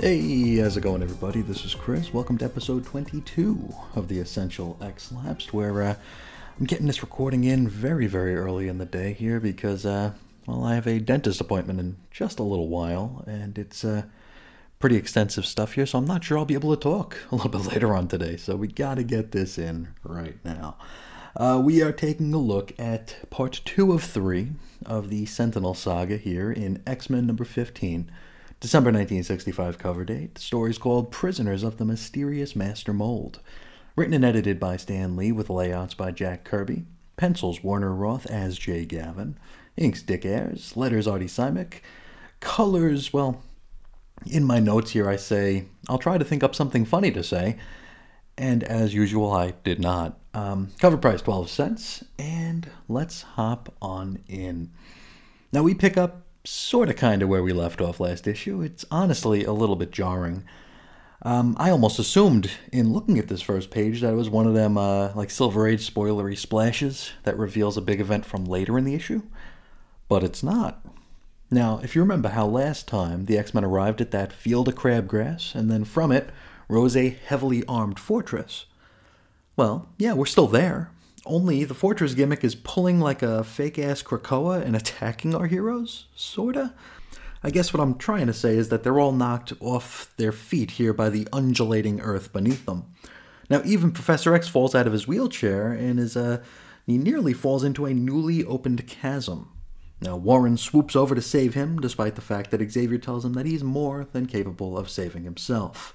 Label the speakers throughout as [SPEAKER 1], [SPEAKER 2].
[SPEAKER 1] Hey, how's it going, everybody? This is Chris. Welcome to episode 22 of the Essential X Lapsed, where uh, I'm getting this recording in very, very early in the day here because, uh, well, I have a dentist appointment in just a little while, and it's uh, pretty extensive stuff here, so I'm not sure I'll be able to talk a little bit later on today. So we gotta get this in right now. Uh, we are taking a look at part two of three of the Sentinel saga here in X Men number 15. December 1965 cover date. The story is called Prisoners of the Mysterious Master Mold. Written and edited by Stan Lee with layouts by Jack Kirby. Pencils Werner Roth as Jay Gavin. Inks Dick Ayers. Letters Artie Simek. Colors, well, in my notes here I say, I'll try to think up something funny to say. And as usual, I did not. Um, cover price 12 cents. And let's hop on in. Now we pick up sort of kind of where we left off last issue. It's honestly a little bit jarring. Um, I almost assumed in looking at this first page that it was one of them uh, like Silver Age spoilery splashes that reveals a big event from later in the issue, but it's not. Now, if you remember how last time the X Men arrived at that field of crabgrass, and then from it rose a heavily armed fortress. Well, yeah, we're still there. Only the fortress gimmick is pulling like a fake ass Krakoa and attacking our heroes? Sorta? I guess what I'm trying to say is that they're all knocked off their feet here by the undulating earth beneath them. Now, even Professor X falls out of his wheelchair and is, uh, he nearly falls into a newly opened chasm. Now, Warren swoops over to save him, despite the fact that Xavier tells him that he's more than capable of saving himself.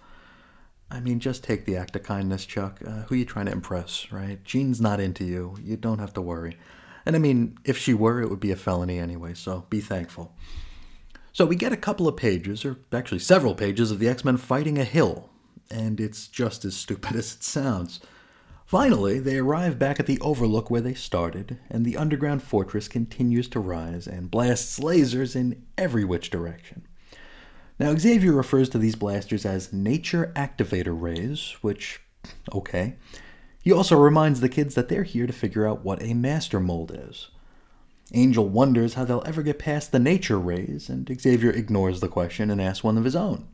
[SPEAKER 1] I mean, just take the act of kindness, Chuck. Uh, who you trying to impress, right? Jean's not into you. You don't have to worry. And I mean, if she were, it would be a felony anyway, so be thankful. So we get a couple of pages, or actually several pages, of the X Men fighting a hill, and it's just as stupid as it sounds. Finally, they arrive back at the overlook where they started, and the underground fortress continues to rise and blasts lasers in every which direction. Now, Xavier refers to these blasters as nature activator rays, which, okay. He also reminds the kids that they're here to figure out what a master mold is. Angel wonders how they'll ever get past the nature rays, and Xavier ignores the question and asks one of his own.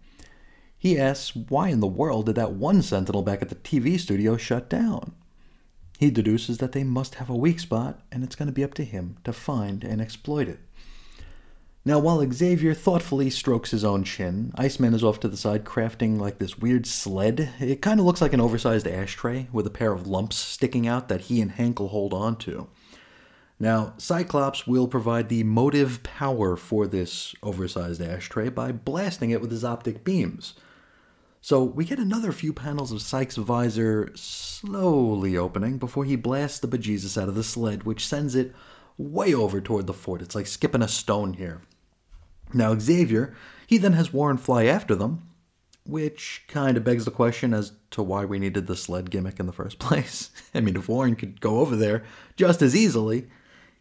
[SPEAKER 1] He asks why in the world did that one sentinel back at the TV studio shut down? He deduces that they must have a weak spot, and it's going to be up to him to find and exploit it. Now, while Xavier thoughtfully strokes his own chin, Iceman is off to the side crafting like this weird sled. It kind of looks like an oversized ashtray with a pair of lumps sticking out that he and Hank will hold on to. Now, Cyclops will provide the motive power for this oversized ashtray by blasting it with his optic beams. So we get another few panels of Cyke's visor slowly opening before he blasts the bejesus out of the sled, which sends it way over toward the fort. It's like skipping a stone here. Now, Xavier, he then has Warren fly after them, which kind of begs the question as to why we needed the sled gimmick in the first place. I mean, if Warren could go over there just as easily,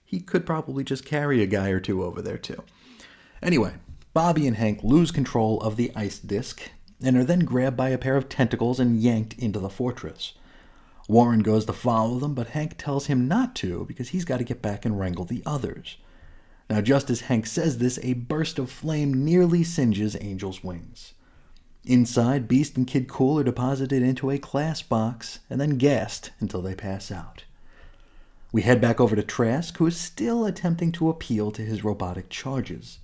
[SPEAKER 1] he could probably just carry a guy or two over there too. Anyway, Bobby and Hank lose control of the ice disc and are then grabbed by a pair of tentacles and yanked into the fortress. Warren goes to follow them, but Hank tells him not to because he's got to get back and wrangle the others. Now, just as Hank says this, a burst of flame nearly singes Angel's wings. Inside, Beast and Kid Cool are deposited into a class box and then gassed until they pass out. We head back over to Trask, who is still attempting to appeal to his robotic charges.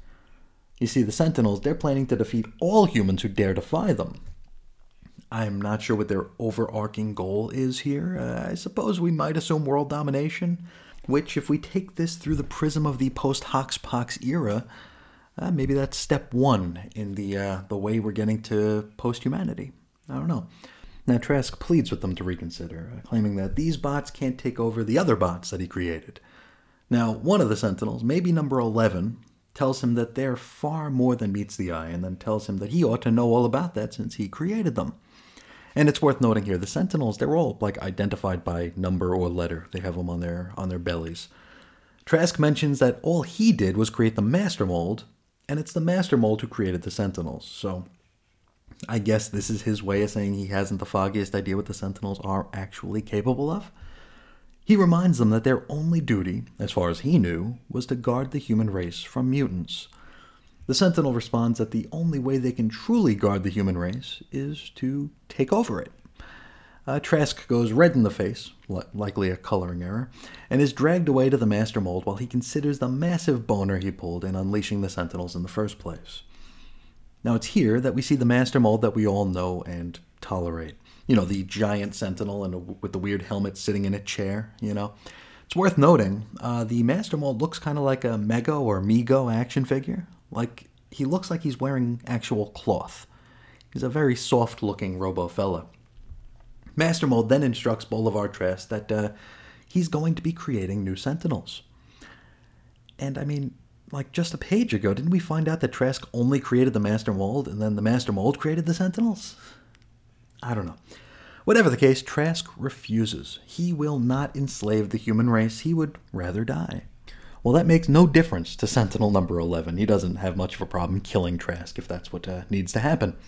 [SPEAKER 1] You see, the Sentinels, they're planning to defeat all humans who dare defy them. I'm not sure what their overarching goal is here. Uh, I suppose we might assume world domination, which, if we take this through the prism of the post Hoxpox era, uh, maybe that's step one in the uh, the way we're getting to post humanity. I don't know. Now Trask pleads with them to reconsider, uh, claiming that these bots can't take over the other bots that he created. Now, one of the Sentinels, maybe number 11, tells him that they're far more than meets the eye, and then tells him that he ought to know all about that since he created them. And it's worth noting here, the Sentinels, they're all like identified by number or letter. They have them on their on their bellies. Trask mentions that all he did was create the Master Mold, and it's the Master Mold who created the Sentinels. So I guess this is his way of saying he hasn't the foggiest idea what the Sentinels are actually capable of. He reminds them that their only duty, as far as he knew, was to guard the human race from mutants. The Sentinel responds that the only way they can truly guard the human race is to take over it. Uh, Trask goes red in the face, li- likely a coloring error, and is dragged away to the Master Mold while he considers the massive boner he pulled in unleashing the Sentinels in the first place. Now, it's here that we see the Master Mold that we all know and tolerate. You know, the giant Sentinel and a, with the weird helmet sitting in a chair, you know. It's worth noting, uh, the Master Mold looks kind of like a Mego or Mego action figure. Like, he looks like he's wearing actual cloth. He's a very soft looking robo fella. Master Mold then instructs Bolivar Trask that uh, he's going to be creating new Sentinels. And I mean, like just a page ago, didn't we find out that Trask only created the Master Mold and then the Master Mold created the Sentinels? I don't know. Whatever the case, Trask refuses. He will not enslave the human race, he would rather die. Well, that makes no difference to Sentinel number 11. He doesn't have much of a problem killing Trask if that's what uh, needs to happen.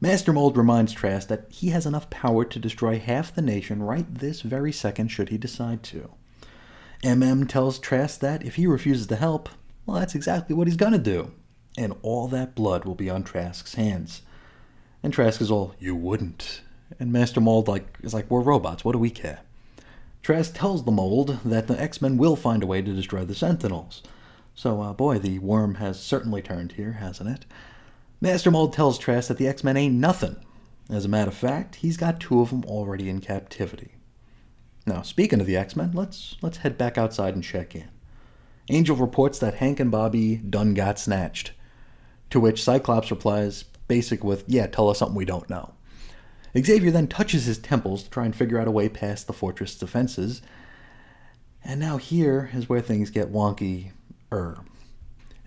[SPEAKER 1] Master Mold reminds Trask that he has enough power to destroy half the nation right this very second should he decide to. MM tells Trask that if he refuses to help, well, that's exactly what he's gonna do. And all that blood will be on Trask's hands. And Trask is all, you wouldn't. And Master Mold like is like, we're robots, what do we care? Trask tells the mold that the X-Men will find a way to destroy the Sentinels. So, uh, boy, the worm has certainly turned here, hasn't it? Master Mold tells Trask that the X Men ain't nothing. As a matter of fact, he's got two of them already in captivity. Now, speaking of the X Men, let's let's head back outside and check in. Angel reports that Hank and Bobby done got snatched. To which Cyclops replies, basic with, "Yeah, tell us something we don't know." Xavier then touches his temples to try and figure out a way past the fortress defenses. And now here is where things get wonky. Er,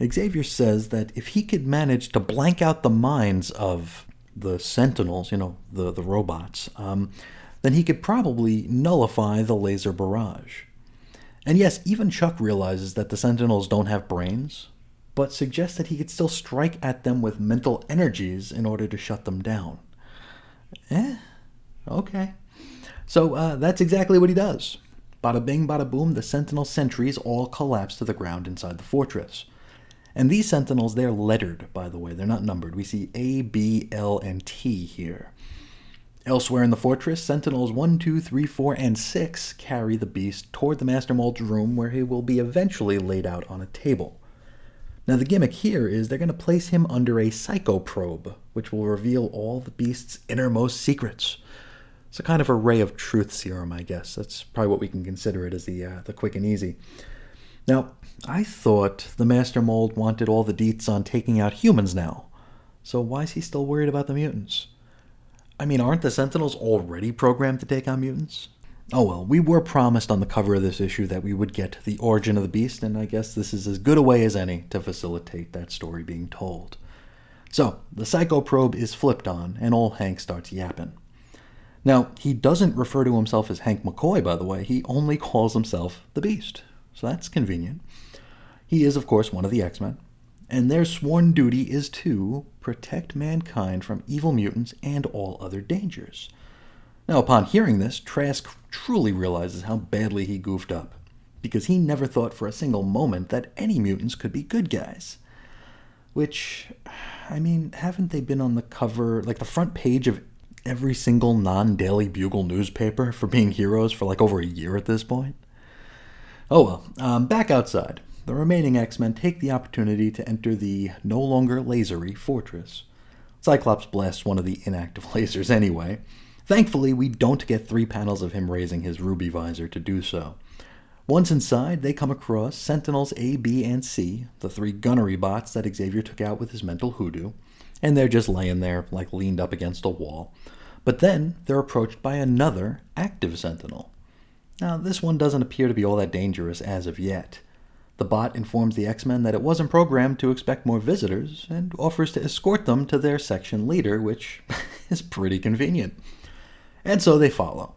[SPEAKER 1] Xavier says that if he could manage to blank out the minds of the Sentinels, you know, the, the robots, um, then he could probably nullify the laser barrage. And yes, even Chuck realizes that the Sentinels don't have brains, but suggests that he could still strike at them with mental energies in order to shut them down. Eh, okay. So uh, that's exactly what he does. Bada bing, bada boom, the Sentinel sentries all collapse to the ground inside the fortress. And these sentinels, they're lettered, by the way. They're not numbered. We see A, B, L, and T here. Elsewhere in the fortress, sentinels 1, 2, 3, 4, and 6 carry the beast toward the Master Mold's room where he will be eventually laid out on a table. Now, the gimmick here is they're going to place him under a psychoprobe, which will reveal all the beast's innermost secrets. It's a kind of a ray of truth serum, I guess. That's probably what we can consider it as the, uh, the quick and easy. Now, I thought the Master Mold wanted all the deets on taking out humans now. So why is he still worried about the mutants? I mean, aren't the Sentinels already programmed to take on mutants? Oh well, we were promised on the cover of this issue that we would get the origin of the beast, and I guess this is as good a way as any to facilitate that story being told. So, the Psycho Probe is flipped on, and old Hank starts yapping. Now, he doesn't refer to himself as Hank McCoy, by the way, he only calls himself the Beast, so that's convenient. He is, of course, one of the X Men, and their sworn duty is to protect mankind from evil mutants and all other dangers. Now, upon hearing this, Trask truly realizes how badly he goofed up, because he never thought for a single moment that any mutants could be good guys. Which, I mean, haven't they been on the cover, like the front page of every single non Daily Bugle newspaper for being heroes for like over a year at this point? Oh well, um, back outside. The remaining X Men take the opportunity to enter the no longer lasery fortress. Cyclops blasts one of the inactive lasers anyway. Thankfully, we don't get three panels of him raising his ruby visor to do so. Once inside, they come across Sentinels A, B, and C, the three gunnery bots that Xavier took out with his mental hoodoo, and they're just laying there, like leaned up against a wall. But then they're approached by another active Sentinel. Now, this one doesn't appear to be all that dangerous as of yet. The bot informs the X Men that it wasn't programmed to expect more visitors and offers to escort them to their section leader, which is pretty convenient. And so they follow.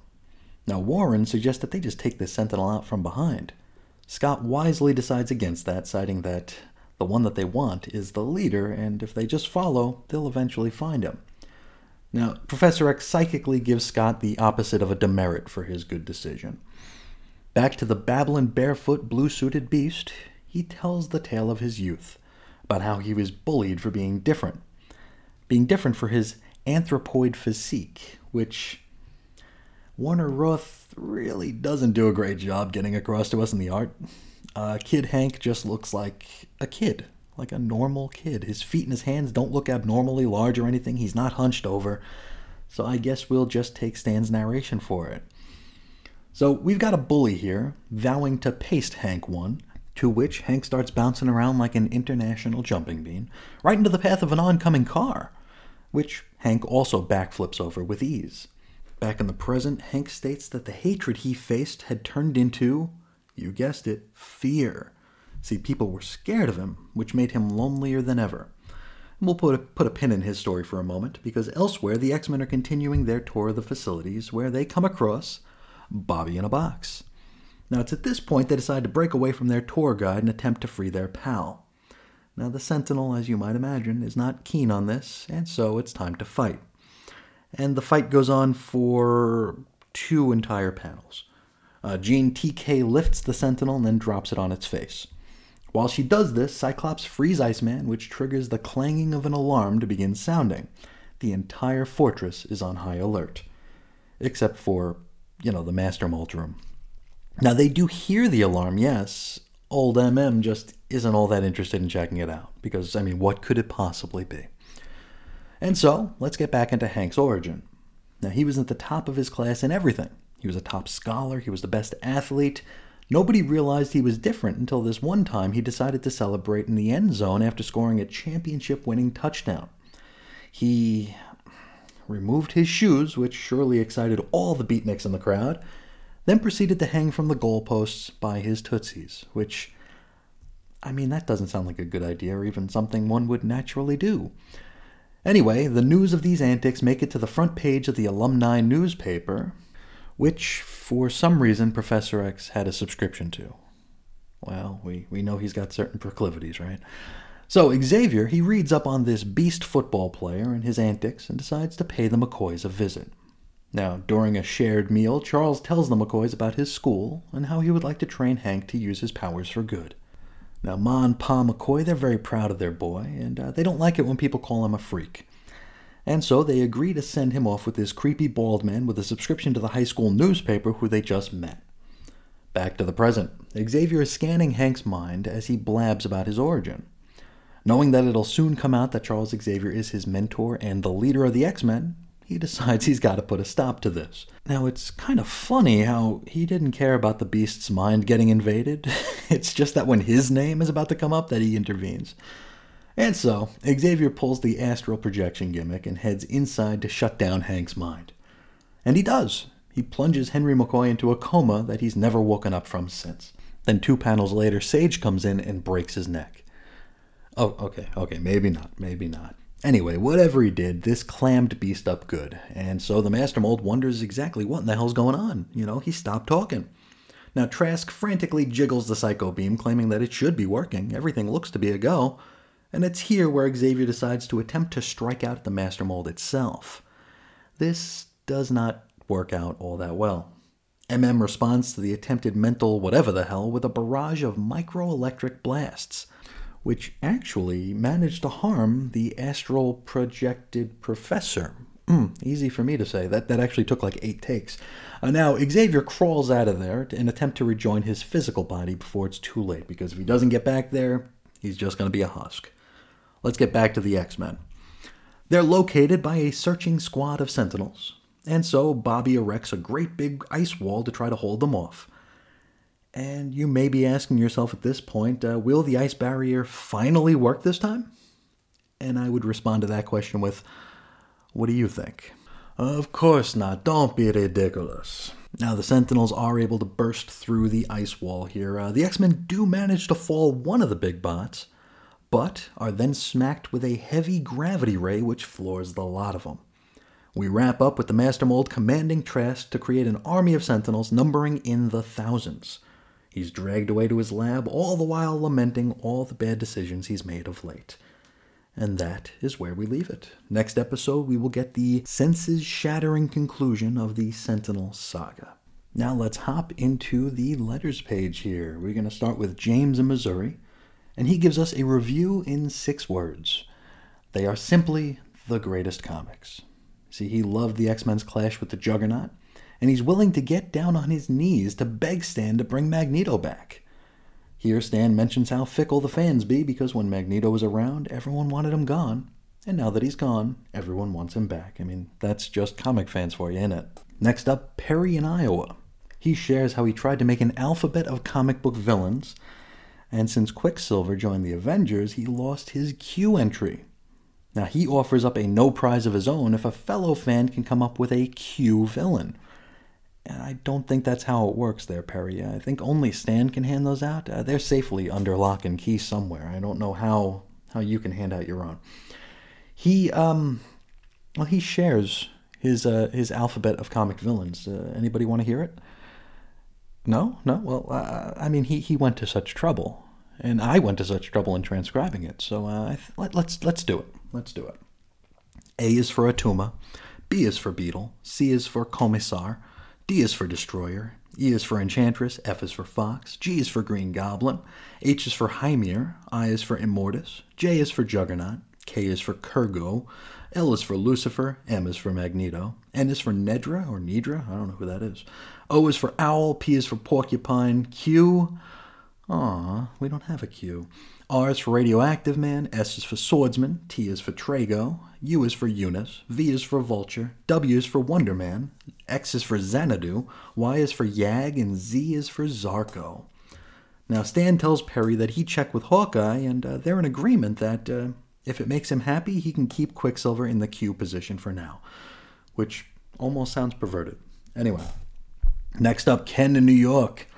[SPEAKER 1] Now, Warren suggests that they just take the Sentinel out from behind. Scott wisely decides against that, citing that the one that they want is the leader, and if they just follow, they'll eventually find him. Now, Professor X psychically gives Scott the opposite of a demerit for his good decision. Back to the babbling, barefoot, blue suited beast, he tells the tale of his youth. about how he was bullied for being different. Being different for his anthropoid physique, which Werner Roth really doesn't do a great job getting across to us in the art. Uh, kid Hank just looks like a kid, like a normal kid. His feet and his hands don't look abnormally large or anything. He's not hunched over. So I guess we'll just take Stan's narration for it. So we've got a bully here vowing to paste Hank one, to which Hank starts bouncing around like an international jumping bean, right into the path of an oncoming car, which Hank also backflips over with ease. Back in the present, Hank states that the hatred he faced had turned into, you guessed it, fear. See, people were scared of him, which made him lonelier than ever. We'll put a, put a pin in his story for a moment, because elsewhere the X Men are continuing their tour of the facilities where they come across Bobby in a box. Now, it's at this point they decide to break away from their tour guide and attempt to free their pal. Now, the Sentinel, as you might imagine, is not keen on this, and so it's time to fight. And the fight goes on for two entire panels. Uh, Jean TK lifts the Sentinel and then drops it on its face. While she does this, Cyclops frees Iceman, which triggers the clanging of an alarm to begin sounding. The entire fortress is on high alert, except for, you know, the Master Mold room. Now, they do hear the alarm, yes. Old MM just isn't all that interested in checking it out, because, I mean, what could it possibly be? And so, let's get back into Hank's origin. Now, he was at the top of his class in everything. He was a top scholar, he was the best athlete, Nobody realized he was different until this one time he decided to celebrate in the end zone after scoring a championship winning touchdown. He removed his shoes, which surely excited all the beatniks in the crowd, then proceeded to hang from the goalposts by his tootsies, which, I mean, that doesn't sound like a good idea or even something one would naturally do. Anyway, the news of these antics make it to the front page of the alumni newspaper, which for some reason Professor X had a subscription to. Well, we, we know he's got certain proclivities, right? So Xavier, he reads up on this beast football player and his antics and decides to pay the McCoys a visit. Now, during a shared meal, Charles tells the McCoys about his school and how he would like to train Hank to use his powers for good. Now, Ma and Pa McCoy, they're very proud of their boy, and uh, they don't like it when people call him a freak and so they agree to send him off with this creepy bald man with a subscription to the high school newspaper who they just met. Back to the present. Xavier is scanning Hank's mind as he blabs about his origin. Knowing that it'll soon come out that Charles Xavier is his mentor and the leader of the X Men, he decides he's got to put a stop to this. Now, it's kind of funny how he didn't care about the beast's mind getting invaded. it's just that when his name is about to come up that he intervenes. And so, Xavier pulls the astral projection gimmick and heads inside to shut down Hank's mind. And he does. He plunges Henry McCoy into a coma that he's never woken up from since. Then, two panels later, Sage comes in and breaks his neck. Oh, okay, okay, maybe not, maybe not. Anyway, whatever he did, this clammed beast up good, and so the Master Mold wonders exactly what in the hell's going on. You know, he stopped talking. Now, Trask frantically jiggles the Psycho Beam, claiming that it should be working. Everything looks to be a go. And it's here where Xavier decides to attempt to strike out the Master Mold itself. This does not work out all that well. MM responds to the attempted mental whatever the hell with a barrage of microelectric blasts, which actually managed to harm the astral projected professor. Mm, easy for me to say. That, that actually took like eight takes. Uh, now, Xavier crawls out of there in attempt to rejoin his physical body before it's too late, because if he doesn't get back there, he's just going to be a husk. Let's get back to the X Men. They're located by a searching squad of sentinels, and so Bobby erects a great big ice wall to try to hold them off. And you may be asking yourself at this point, uh, will the ice barrier finally work this time? And I would respond to that question with, what do you think? Of course not. Don't be ridiculous. Now, the Sentinels are able to burst through the ice wall here. Uh, the X Men do manage to fall one of the big bots, but are then smacked with a heavy gravity ray which floors the lot of them. We wrap up with the Master Mold commanding Trask to create an army of Sentinels numbering in the thousands. He's dragged away to his lab, all the while lamenting all the bad decisions he's made of late. And that is where we leave it. Next episode, we will get the senses shattering conclusion of the Sentinel saga. Now let's hop into the letters page here. We're going to start with James in Missouri and he gives us a review in six words. They are simply the greatest comics. See, he loved the X Men's clash with the Juggernaut, and he's willing to get down on his knees to beg Stan to bring Magneto back. Here, Stan mentions how fickle the fans be because when Magneto was around, everyone wanted him gone. And now that he's gone, everyone wants him back. I mean, that's just comic fans for you, ain't it? Next up, Perry in Iowa. He shares how he tried to make an alphabet of comic book villains, and since Quicksilver joined the Avengers, he lost his Q entry. Now, he offers up a no prize of his own if a fellow fan can come up with a Q villain. I don't think that's how it works there, Perry. I think only Stan can hand those out. Uh, they're safely under lock and key somewhere. I don't know how how you can hand out your own. He um, well, he shares his uh, his alphabet of comic villains. Uh, anybody want to hear it? No, no. Well, uh, I mean, he he went to such trouble, and I went to such trouble in transcribing it. So uh, let, let's let's do it. Let's do it. A is for Atuma. B is for Beetle, C is for Commissar, D is for Destroyer, E is for Enchantress, F is for Fox, G is for Green Goblin, H is for Hymir, I is for Immortus, J is for Juggernaut, K is for Kurrgo, L is for Lucifer, M is for Magneto, N is for Nedra or Nidra, I don't know who that is. O is for Owl, P is for Porcupine, Q, aw, we don't have a Q. R is for Radioactive Man, S is for Swordsman, T is for Trago, U is for Unus, V is for Vulture, W is for Wonder Man, X is for Xanadu, Y is for Yag, and Z is for Zarrko. Now, Stan tells Perry that he checked with Hawkeye, and uh, they're in agreement that uh, if it makes him happy, he can keep Quicksilver in the Q position for now, which almost sounds perverted. Anyway, next up, Ken in New York.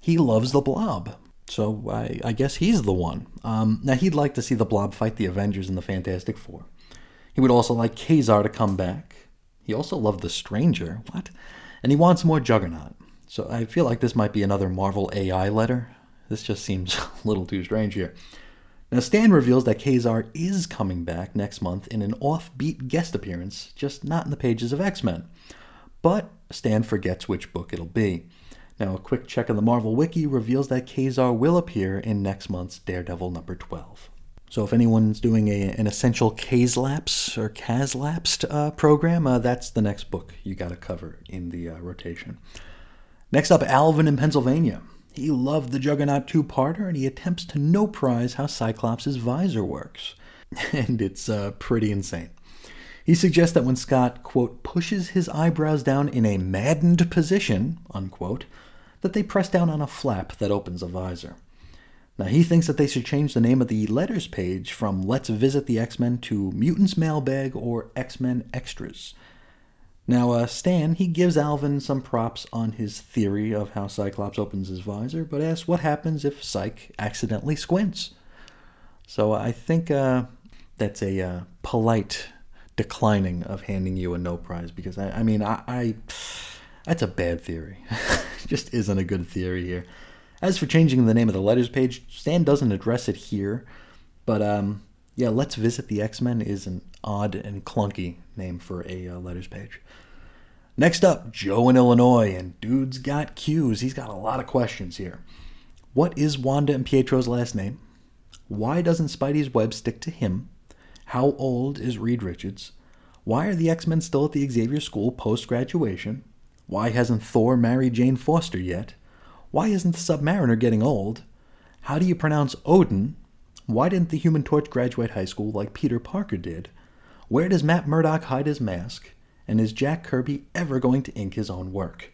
[SPEAKER 1] He loves the blob. So I, I guess he's the one. Um, now, he'd like to see the blob fight the Avengers and the Fantastic Four. He would also like Ka-Zar to come back. He also loved the Stranger. What? And he wants more Juggernaut. So I feel like this might be another Marvel AI letter. This just seems a little too strange here. Now, Stan reveals that Ka-Zar is coming back next month in an offbeat guest appearance, just not in the pages of X Men. But Stan forgets which book it'll be. Now, a quick check of the Marvel Wiki reveals that Ka-Zar will appear in next month's Daredevil number 12. So, if anyone's doing a, an essential Kazlapse or Kazlapsed uh, program, uh, that's the next book you got to cover in the uh, rotation. Next up, Alvin in Pennsylvania. He loved the Juggernaut two parter and he attempts to no prize how Cyclops' visor works. and it's uh, pretty insane. He suggests that when Scott, quote, pushes his eyebrows down in a maddened position, unquote, that they press down on a flap that opens a visor. Now, he thinks that they should change the name of the letters page from Let's Visit the X Men to Mutants Mailbag or X Men Extras. Now, uh, Stan, he gives Alvin some props on his theory of how Cyclops opens his visor, but asks what happens if Cyc accidentally squints. So I think uh, that's a uh, polite declining of handing you a no prize because I, I mean, I, I that's a bad theory. Just isn't a good theory here. As for changing the name of the letters page, Stan doesn't address it here, but um, yeah, Let's Visit the X Men is an odd and clunky name for a uh, letters page. Next up, Joe in Illinois, and dude's got cues. He's got a lot of questions here. What is Wanda and Pietro's last name? Why doesn't Spidey's web stick to him? How old is Reed Richards? Why are the X Men still at the Xavier School post graduation? Why hasn't Thor married Jane Foster yet? Why isn't the Submariner getting old? How do you pronounce Odin? Why didn't the Human Torch graduate high school like Peter Parker did? Where does Matt Murdock hide his mask? And is Jack Kirby ever going to ink his own work?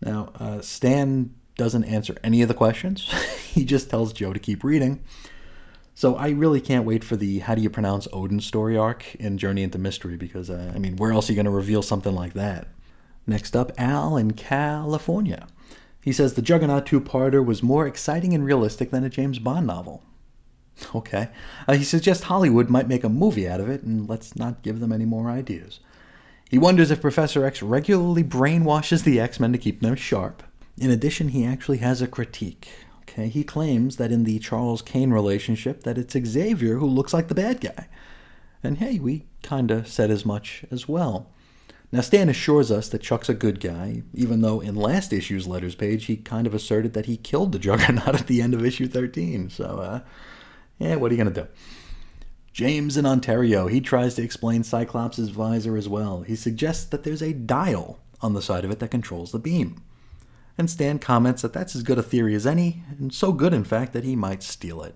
[SPEAKER 1] Now, uh, Stan doesn't answer any of the questions. he just tells Joe to keep reading. So I really can't wait for the how do you pronounce Odin story arc in Journey into Mystery because, uh, I mean, where else are you going to reveal something like that? Next up, Al in California. He says the Juggernaut two parter was more exciting and realistic than a James Bond novel. Okay. Uh, he suggests Hollywood might make a movie out of it, and let's not give them any more ideas. He wonders if Professor X regularly brainwashes the X Men to keep them sharp. In addition, he actually has a critique. Okay, he claims that in the Charles Kane relationship, that it's Xavier who looks like the bad guy. And hey, we kinda said as much as well. Now, Stan assures us that Chuck's a good guy, even though in last issue's letters page he kind of asserted that he killed the Juggernaut at the end of issue 13. So, uh, yeah, what are you going to do? James in Ontario, he tries to explain Cyclops' visor as well. He suggests that there's a dial on the side of it that controls the beam. And Stan comments that that's as good a theory as any, and so good, in fact, that he might steal it.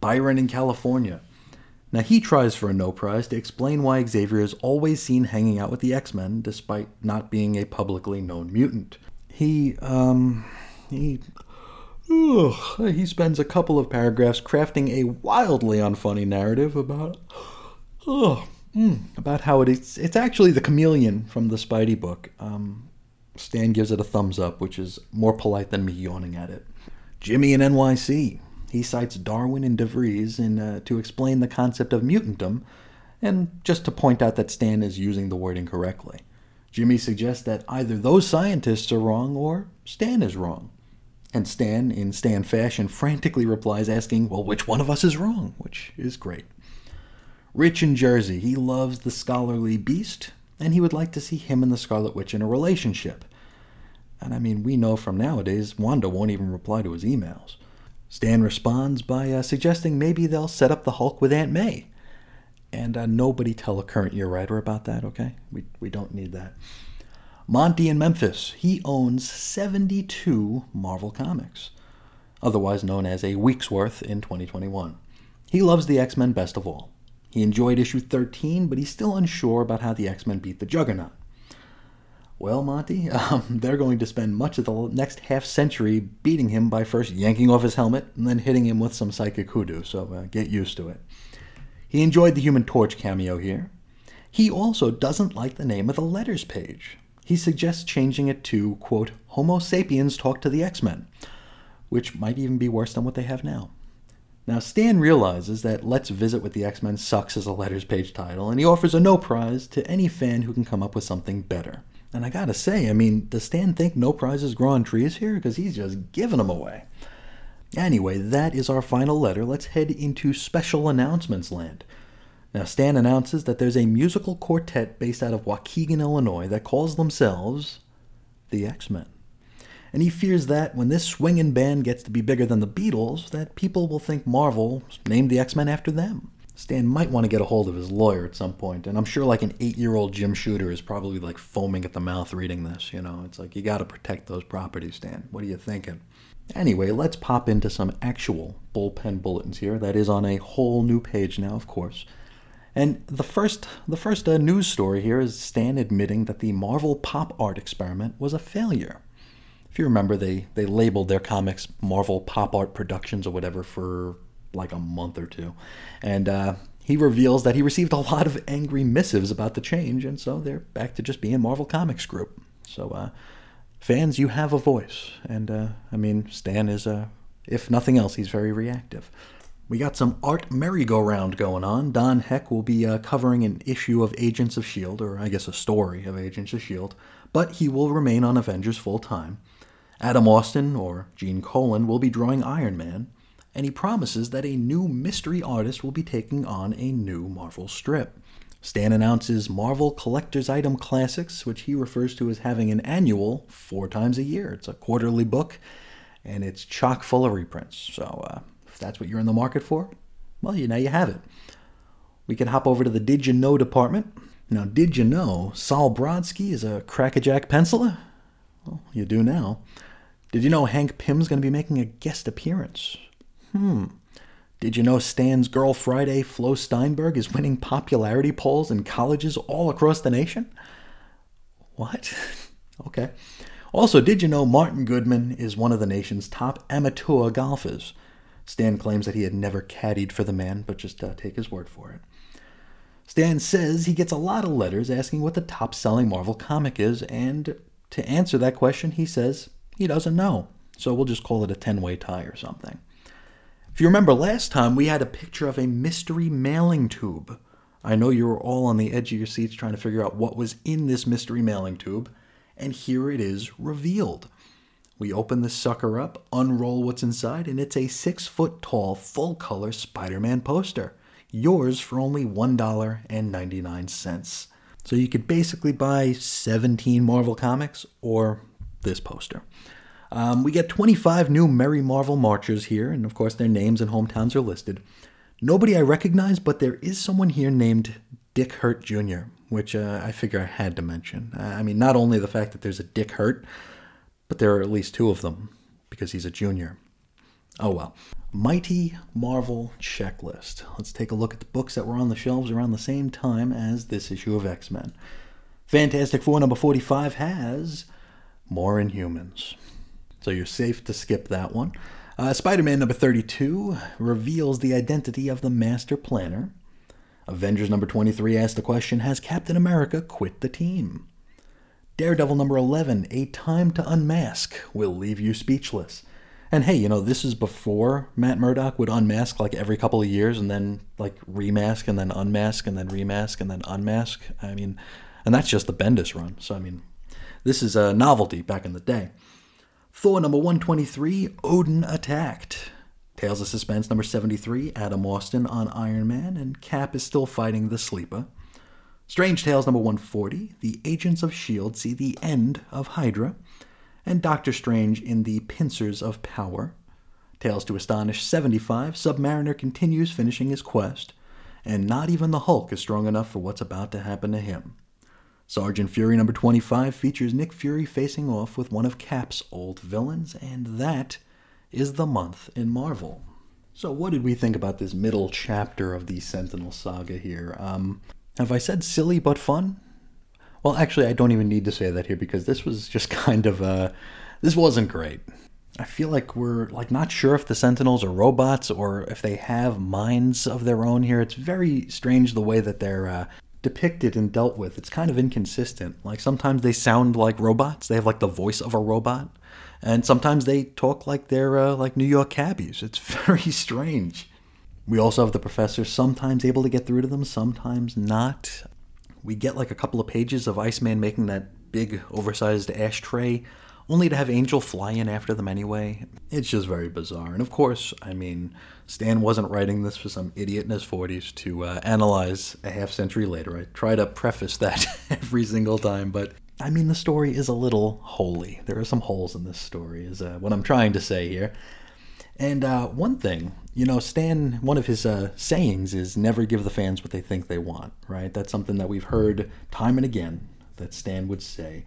[SPEAKER 1] Byron in California. Now, he tries for a no prize to explain why Xavier is always seen hanging out with the X Men despite not being a publicly known mutant. He, um, he. Ugh, he spends a couple of paragraphs crafting a wildly unfunny narrative about. Ugh, mm, about how it is. It's actually the chameleon from the Spidey book. Um, Stan gives it a thumbs up, which is more polite than me yawning at it. Jimmy in NYC. He cites Darwin and DeVries in, uh, to explain the concept of mutantum, and just to point out that Stan is using the word incorrectly. Jimmy suggests that either those scientists are wrong or Stan is wrong. And Stan, in Stan fashion, frantically replies asking, Well, which one of us is wrong? Which is great. Rich in Jersey, he loves the scholarly beast, and he would like to see him and the Scarlet Witch in a relationship. And I mean, we know from nowadays, Wanda won't even reply to his emails. Stan responds by uh, suggesting maybe they'll set up the Hulk with Aunt May. And uh, nobody tell a current year writer about that, okay? We, we don't need that. Monty in Memphis, he owns 72 Marvel Comics, otherwise known as a week's worth in 2021. He loves the X Men best of all. He enjoyed issue 13, but he's still unsure about how the X Men beat the Juggernaut. Well, Monty, um, they're going to spend much of the next half century beating him by first yanking off his helmet and then hitting him with some psychic hoodoo, so uh, get used to it. He enjoyed the Human Torch cameo here. He also doesn't like the name of the letters page. He suggests changing it to, quote, Homo sapiens talk to the X Men, which might even be worse than what they have now. Now, Stan realizes that Let's Visit with the X Men sucks as a letters page title, and he offers a no prize to any fan who can come up with something better. And I gotta say, I mean, does Stan think no prizes grow on trees here? Because he's just giving them away. Anyway, that is our final letter. Let's head into special announcements land. Now, Stan announces that there's a musical quartet based out of Waukegan, Illinois, that calls themselves the X Men. And he fears that when this swinging band gets to be bigger than the Beatles, that people will think Marvel named the X Men after them. Stan might want to get a hold of his lawyer at some point, and I'm sure like an eight-year-old Jim Shooter is probably like foaming at the mouth reading this. You know, it's like you got to protect those properties, Stan. What are you thinking? Anyway, let's pop into some actual bullpen bulletins here. That is on a whole new page now, of course. And the first, the first uh, news story here is Stan admitting that the Marvel pop art experiment was a failure. If you remember, they they labeled their comics Marvel Pop Art Productions or whatever for like a month or two. And uh, he reveals that he received a lot of angry missives about the change, and so they're back to just being Marvel Comics Group. So, uh, fans, you have a voice. And, uh, I mean, Stan is, uh, if nothing else, he's very reactive. We got some art merry-go-round going on. Don Heck will be uh, covering an issue of Agents of S.H.I.E.L.D., or I guess a story of Agents of S.H.I.E.L.D., but he will remain on Avengers full time. Adam Austin, or Gene Colan, will be drawing Iron Man and he promises that a new mystery artist will be taking on a new Marvel strip. Stan announces Marvel Collector's Item Classics, which he refers to as having an annual four times a year. It's a quarterly book, and it's chock full of reprints. So uh, if that's what you're in the market for, well, you now you have it. We can hop over to the Did You Know department. Now, did you know Sol Brodsky is a crackerjack penciler? Well, you do now. Did you know Hank Pym's going to be making a guest appearance? Hmm. Did you know Stan's Girl Friday, Flo Steinberg, is winning popularity polls in colleges all across the nation? What? okay. Also, did you know Martin Goodman is one of the nation's top amateur golfers? Stan claims that he had never caddied for the man, but just uh, take his word for it. Stan says he gets a lot of letters asking what the top selling Marvel comic is, and to answer that question, he says he doesn't know. So we'll just call it a 10 way tie or something. If you remember last time, we had a picture of a mystery mailing tube. I know you were all on the edge of your seats trying to figure out what was in this mystery mailing tube, and here it is revealed. We open the sucker up, unroll what's inside, and it's a six foot tall, full color Spider Man poster. Yours for only $1.99. So you could basically buy 17 Marvel comics or this poster. Um, we get 25 new Merry Marvel Marchers here, and of course their names and hometowns are listed. Nobody I recognize, but there is someone here named Dick Hurt Jr., which uh, I figure I had to mention. I mean, not only the fact that there's a Dick Hurt, but there are at least two of them, because he's a junior. Oh well. Mighty Marvel Checklist. Let's take a look at the books that were on the shelves around the same time as this issue of X Men. Fantastic Four number 45 has More Inhumans. So you're safe to skip that one. Uh, Spider Man number 32 reveals the identity of the Master Planner. Avengers number 23 asks the question Has Captain America quit the team? Daredevil number 11, A Time to Unmask, will leave you speechless. And hey, you know, this is before Matt Murdock would unmask like every couple of years and then like remask and then unmask and then remask and then unmask. I mean, and that's just the Bendis run. So, I mean, this is a novelty back in the day. Thor number 123, Odin Attacked. Tales of Suspense number 73, Adam Austin on Iron Man, and Cap is still fighting the Sleeper. Strange Tales number 140, The Agents of S.H.I.E.L.D. see the end of Hydra, and Doctor Strange in the Pincers of Power. Tales to Astonish 75, Submariner continues finishing his quest, and not even the Hulk is strong enough for what's about to happen to him. Sergeant Fury number 25 features Nick Fury facing off with one of Cap's old villains, and that is the month in Marvel. So, what did we think about this middle chapter of the Sentinel saga here? Um, have I said silly but fun? Well, actually, I don't even need to say that here because this was just kind of uh, this wasn't great. I feel like we're like not sure if the Sentinels are robots or if they have minds of their own here. It's very strange the way that they're uh, depicted and dealt with. It's kind of inconsistent. Like sometimes they sound like robots. They have like the voice of a robot, and sometimes they talk like they're uh, like New York cabbies. It's very strange. We also have the professor sometimes able to get through to them, sometimes not. We get like a couple of pages of Iceman making that big oversized ashtray only to have Angel fly in after them anyway. It's just very bizarre. And of course, I mean, Stan wasn't writing this for some idiot in his 40s to uh, analyze a half century later. I try to preface that every single time, but I mean, the story is a little holy. There are some holes in this story, is uh, what I'm trying to say here. And uh, one thing, you know, Stan, one of his uh, sayings is never give the fans what they think they want, right? That's something that we've heard time and again that Stan would say.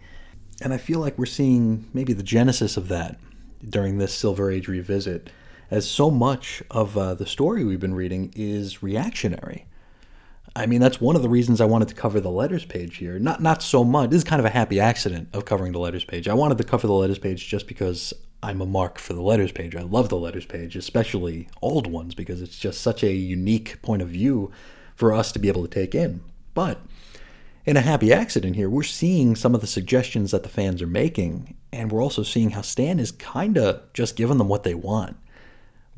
[SPEAKER 1] And I feel like we're seeing maybe the genesis of that during this Silver Age revisit, as so much of uh, the story we've been reading is reactionary. I mean, that's one of the reasons I wanted to cover the letters page here. Not not so much. This is kind of a happy accident of covering the letters page. I wanted to cover the letters page just because I'm a mark for the letters page. I love the letters page, especially old ones, because it's just such a unique point of view for us to be able to take in. But in a happy accident here, we're seeing some of the suggestions that the fans are making, and we're also seeing how Stan is kind of just giving them what they want.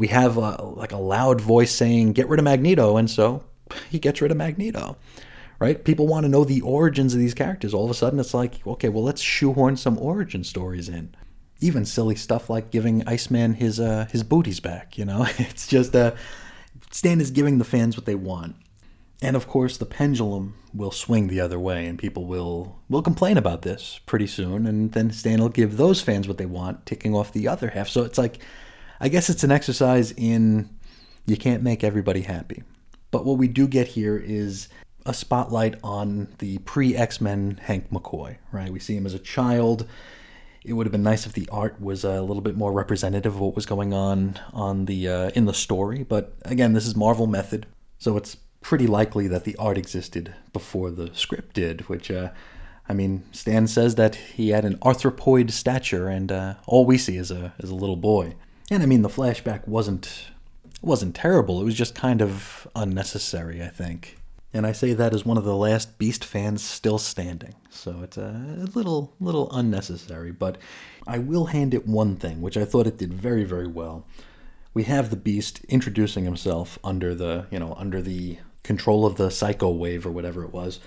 [SPEAKER 1] We have a, like a loud voice saying, "Get rid of Magneto," and so he gets rid of Magneto. Right? People want to know the origins of these characters. All of a sudden, it's like, okay, well, let's shoehorn some origin stories in. Even silly stuff like giving Iceman his uh, his booties back. You know, it's just uh, Stan is giving the fans what they want. And of course, the pendulum will swing the other way, and people will will complain about this pretty soon. And then Stan will give those fans what they want, ticking off the other half. So it's like, I guess it's an exercise in you can't make everybody happy. But what we do get here is a spotlight on the pre X Men Hank McCoy. Right? We see him as a child. It would have been nice if the art was a little bit more representative of what was going on on the uh, in the story. But again, this is Marvel method, so it's pretty likely that the art existed before the script did, which, uh, I mean, Stan says that he had an arthropoid stature, and uh, all we see is a is a little boy. And I mean, the flashback wasn't wasn't terrible. It was just kind of unnecessary, I think. And I say that as one of the last Beast fans still standing. So it's a little little unnecessary, but I will hand it one thing, which I thought it did very very well. We have the Beast introducing himself under the, you know, under the control of the psycho wave or whatever it was.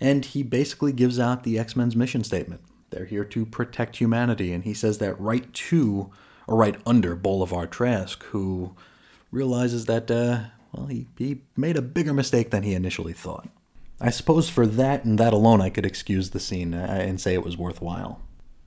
[SPEAKER 1] And he basically gives out the X Men's mission statement. They're here to protect humanity. And he says that right to, or right under Bolivar Trask, who realizes that, uh, well, he, he made a bigger mistake than he initially thought. I suppose for that and that alone, I could excuse the scene uh, and say it was worthwhile.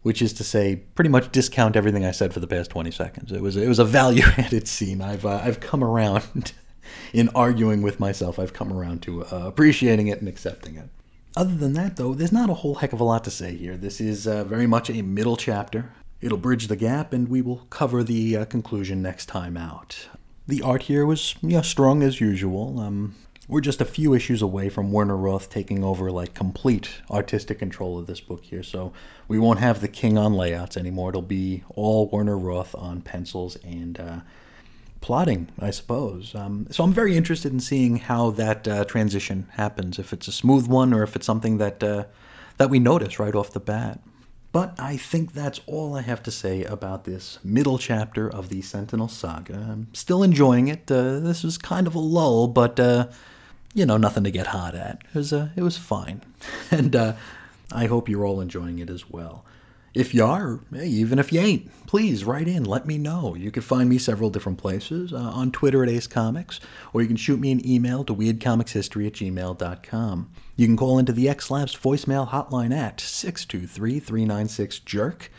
[SPEAKER 1] Which is to say, pretty much discount everything I said for the past 20 seconds. It was it was a value-added scene. I've uh, I've come around in arguing with myself. I've come around to uh, appreciating it and accepting it. Other than that, though, there's not a whole heck of a lot to say here. This is uh, very much a middle chapter. It'll bridge the gap, and we will cover the uh, conclusion next time out. The art here was yeah, strong as usual. Um, we're just a few issues away from Werner Roth taking over like complete artistic control of this book here, so we won't have the king on layouts anymore. It'll be all Werner Roth on pencils and uh, plotting, I suppose. Um, so I'm very interested in seeing how that uh, transition happens. If it's a smooth one, or if it's something that uh, that we notice right off the bat. But I think that's all I have to say about this middle chapter of the Sentinel Saga. I'm still enjoying it. Uh, this was kind of a lull, but uh, you know, nothing to get hot at. It was uh, it was fine, and uh, I hope you're all enjoying it as well. If you are, hey, even if you ain't, please write in. Let me know. You can find me several different places uh, on Twitter at Ace Comics, or you can shoot me an email to weirdcomicshistory at gmail.com. You can call into the X Labs voicemail hotline at 623 396 Jerk.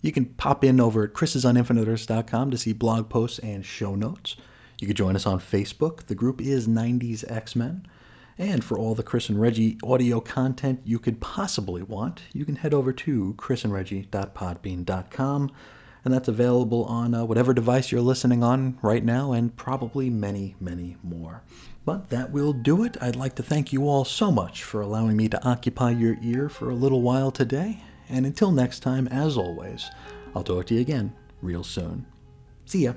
[SPEAKER 1] You can pop in over at chrisisoninfiniteearths.com to see blog posts and show notes. You can join us on Facebook. The group is 90s X Men. And for all the Chris and Reggie audio content you could possibly want, you can head over to chrisandreggie.podbean.com. And that's available on uh, whatever device you're listening on right now, and probably many, many more. But that will do it. I'd like to thank you all so much for allowing me to occupy your ear for a little while today. And until next time, as always, I'll talk to you again real soon. See ya.